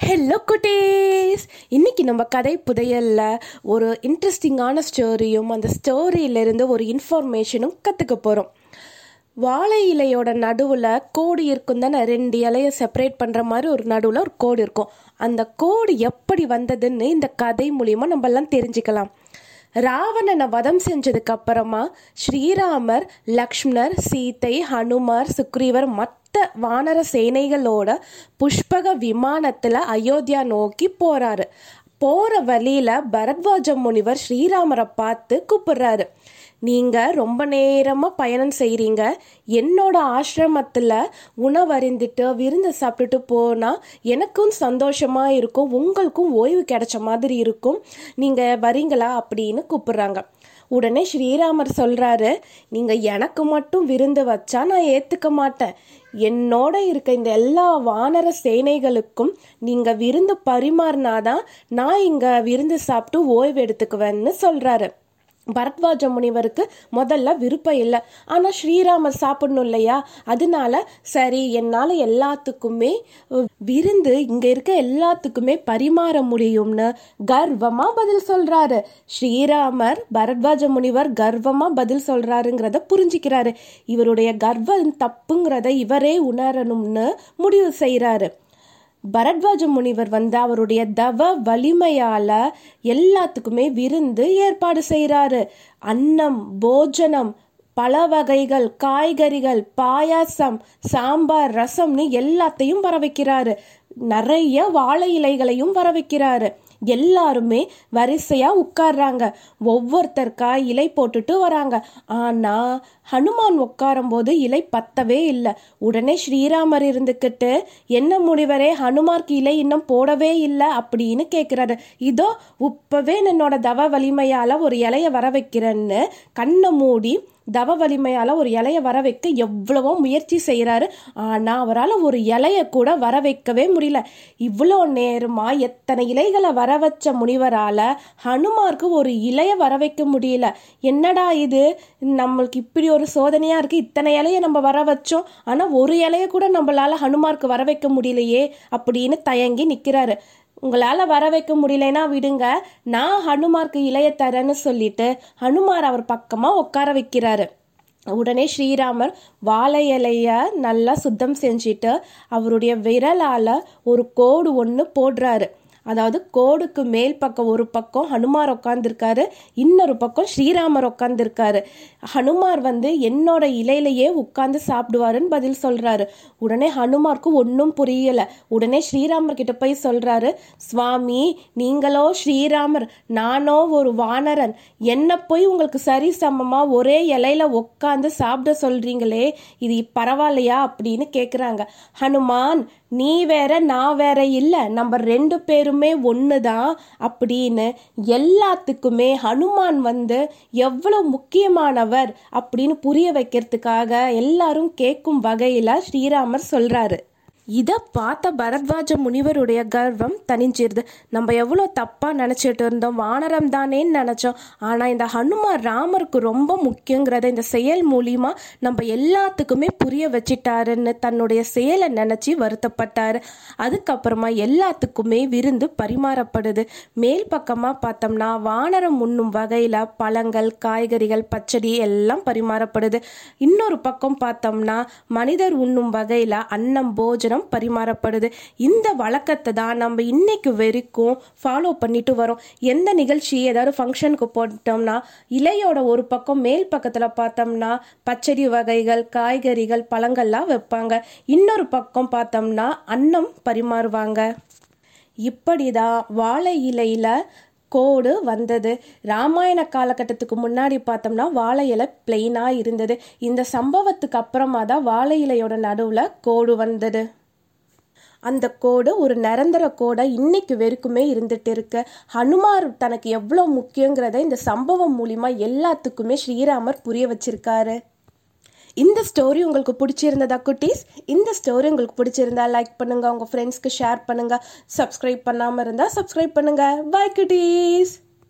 Hello குட்டீஸ். இன்னைக்கு நம்ம கதை புதையல்ல ஒரு இன்ட்ரெஸ்டிங்கான ஸ்டோரியும் அந்த ஸ்டோரியிலிருந்து ஒரு இன்ஃபர்மேஷனும் கற்றுக்க போகிறோம் வாழை இலையோட நடுவில் கோடு இருக்கும் தானே ரெண்டு இலையை செப்பரேட் பண்ணுற மாதிரி ஒரு நடுவில் ஒரு கோடு இருக்கும். அந்த கோடு எப்படி வந்ததுன்னு இந்த கதை மூலியமாக நம்மலாம் தெரிஞ்சுக்கலாம். ராவணனை வதம் செஞ்சதுக்கு அப்புறமா ஸ்ரீராமர் லக்ஷ்மணர் சீதை ஹனுமார் சுக்ரீவர் மற்ற வானர சேனைகளோட புஷ்பக விமானத்துல அயோத்தியா நோக்கி போறாரு. போற வழியில பரத்வாஜ முனிவர் ஸ்ரீராமரை பார்த்து கூப்பிடுறாரு. நீங்க ரொம்ப நேரமா பயணம் செய்கிறீங்க என்னோட ஆசிரமத்தில் உணவருந்திட்டு விருந்து சாப்பிட்டுட்டு போனா எனக்கும் சந்தோஷமா இருக்கும். உங்களுக்கும் ஓய்வு கிடைச்ச மாதிரி இருக்கும். நீங்க வரீங்களா? அப்படின்னு கூப்பிடுறாங்க. உடனே ஸ்ரீராமர் சொல்கிறாரு நீங்கள் எனக்கு மட்டும் விருந்து வச்சா நான் ஏற்றுக்க மாட்டேன். என்னோட இருக்க இந்த எல்லா வானர சேனைகளுக்கும் நீங்கள் விருந்து பரிமாறினாதான் நான் இங்கே விருந்து சாப்பிட்டு ஓய்வு எடுத்துக்குவேன்னு சொல்கிறாரு பரத்வாஜ முனிவருக்கு முதல்ல விருப்பம் இல்லை. ஆனால் ஸ்ரீராமர் சாப்பிடணும் இல்லையா? அதனால சரி என்னால் எல்லாத்துக்குமே விருந்து இங்கே இருக்க எல்லாத்துக்குமே பரிமாற முடியும்னு கர்வமாக பதில் சொல்கிறாரு ஸ்ரீராமர் பரத்வாஜ முனிவர் கர்வமாக பதில் சொல்கிறாருங்கிறத புரிஞ்சுக்கிறாரு. இவருடைய கர்வம் தப்புங்கிறத இவரே உணரணும்னு முடிவு செய்கிறாரு பரத்வாஜ முனிவர் வந்து அவருடைய தவ வலிமையால எல்லாத்துக்குமே விருந்து ஏற்பாடு செய்கிறாரு அன்னம் போஜனம் பல வகைகள் காய்கறிகள் பாயாசம் சாம்பார் ரசம்னு எல்லாத்தையும் வர வைக்கிறாரு நிறைய வாழை இலைகளையும் வர வைக்கிறாரு எல்லாருமே வரிசையா உட்கார்றாங்க. ஒவ்வொருத்தருக்கா இலை போட்டுட்டு வராங்க. ஆனா ஹனுமான் உட்காரும்போது இலை பத்தவே இல்லை. உடனே ஸ்ரீராமர் இருந்துக்கிட்டு என்ன முடிவரே ஹனுமார்க்கு இலை இன்னும் போடவே இல்லை அப்படின்னு கேட்குறாரு இதோ இப்பவே என்னோட தவ வலிமையால் ஒரு இலைய வர வைக்கிறேன்னு கண்ணை மூடி தவ வலிமையால் ஒரு இலைய வர வைக்க எவ்வளவோ முயற்சி செய்கிறாரு ஆனால் அவரால் ஒரு இலைய கூட வர வைக்கவே முடியல. இவ்வளோ நேரமாக எத்தனை இலைகளை வர வச்ச முனிவரால் ஹனுமாருக்கு ஒரு இலைய வர வைக்க முடியல. என்னடா இது? நம்மளுக்கு இப்படி ஒரு ஒரு சோதனையாக இருக்குது இத்தனை இலையை நம்ம வர வச்சோம். ஆனால் ஒரு இலையை கூட நம்மளால் ஹனுமாருக்கு வர வைக்க முடியலையே அப்படின்னு தயங்கி நிற்கிறாரு உங்களால் வர வைக்க முடியலன்னா விடுங்க. நான் ஹனுமார்க்கு இலைய தரேன்னு சொல்லிட்டு ஹனுமார் அவர் பக்கமாக உட்கார வைக்கிறாரு. உடனே ஸ்ரீராமர் வாழை இலைய நல்லா சுத்தம் செஞ்சுட்டு அவருடைய விரலால் ஒரு கோடு ஒன்று போடுறாரு. அதாவது கோடுக்கு மேல் பக்கம் ஒரு பக்கம் ஹனுமார் உட்காந்துருக்காரு இன்னொரு பக்கம் ஸ்ரீராமர் உட்காந்துருக்காரு ஹனுமார் வந்து என்னோட இலையிலேயே உட்காந்து சாப்பிடுவாருன்னு பதில் சொல்கிறாரு உடனே ஹனுமாருக்கு ஒன்றும் புரியலை. உடனே ஸ்ரீராமர் கிட்ட போய் சொல்கிறாரு சுவாமி நீங்களோ ஸ்ரீராமர் நானோ ஒரு வானரன். என்ன போய் உங்களுக்கு சரி சமமாக ஒரே இலையில உட்காந்து சாப்பிட சொல்கிறீங்களே இது பரவாயில்லையா? அப்படின்னு கேட்குறாங்க ஹனுமான் நீ வேற நான் வேற இல்லை. நம்ம ரெண்டு பேருமே ஒன்று தான் அப்படின்னு எல்லாத்துக்குமே ஹனுமான் வந்து எவ்வளோ முக்கியமானவர் அப்படின்னு புரிய வைக்கிறதுக்காக எல்லாரும் கேட்கும் வகையில் ஸ்ரீராமர் சொல்கிறாரு இதை பார்த்த பரத்வாஜ முனிவருடைய கர்வம் தனிஞ்சிருது. நம்ம எவ்வளோ தப்பாக நினச்சிட்டு இருந்தோம் வானரம் தானேன்னு நினச்சோம். ஆனால் இந்த ஹனுமான் ராமருக்கு ரொம்ப முக்கியங்கிறத இந்த செயல் மூலிமா நம்ம எல்லாத்துக்குமே புரிய வச்சிட்டாருன்னு தன்னுடைய செயலை நினச்சி வருத்தப்பட்டார். அதுக்கப்புறமா எல்லாத்துக்குமே விருந்து பரிமாறப்படுது. மேல் பக்கமாக பார்த்தோம்னா வானரம் உண்ணும் வகையில் பழங்கள் காய்கறிகள் பச்சடி எல்லாம் பரிமாறப்படுது. இன்னொரு பக்கம் பார்த்தோம்னா மனிதர் உண்ணும் வகையில் அன்னம் போஜனம் பரிமாறப்படுது. இந்த வழக்கத்தை தான் நம்ம இன்னைக்கு வரைக்கும் ஃபாலோ பண்ணிட்டு வரோம். எந்த நிகழ்ச்சி ஏதாவது ஃபங்க்ஷனுக்கு போட்டோம்னா இலையோட ஒரு பக்கம் மேல் பக்கத்தில் பார்த்தோம்னா பச்சடி வகைகள் காய்கறிகள் பழங்கள்லாம் வைப்பாங்க. இன்னொரு பக்கம் பார்த்தோம்னா அன்னம் பரிமாறுவாங்க. இப்படிதான் வாழை இலையில கோடு வந்தது. ராமாயண காலகட்டத்துக்கு முன்னாடி பார்த்தோம்னா வாழை இலை பிளெயினாக இருந்தது. இந்த சம்பவத்துக்கு அப்புறமா தான் வாழை இலையோட நடுவில் கோடு வந்தது. அந்த கோடு ஒரு நிரந்தர கோடை இன்னைக்கு வரைக்குமே இருந்துட்டு இருக்கு. ஹனுமார் தனக்கு எவ்வளோ முக்கியங்கிறத இந்த சம்பவம் மூலிமா எல்லாத்துக்குமே ஸ்ரீராமர் புரிய வச்சிருக்காரு. இந்த ஸ்டோரி உங்களுக்கு பிடிச்சிருந்ததா குட்டீஸ்? இந்த ஸ்டோரி உங்களுக்கு பிடிச்சிருந்தா லைக் பண்ணுங்க உங்க ஃப்ரெண்ட்ஸ்க்கு ஷேர் பண்ணுங்க சப்ஸ்கிரைப் பண்ணாமல் இருந்தால் சப்ஸ்கிரைப் பண்ணுங்க. பாய் குட்டீஸ்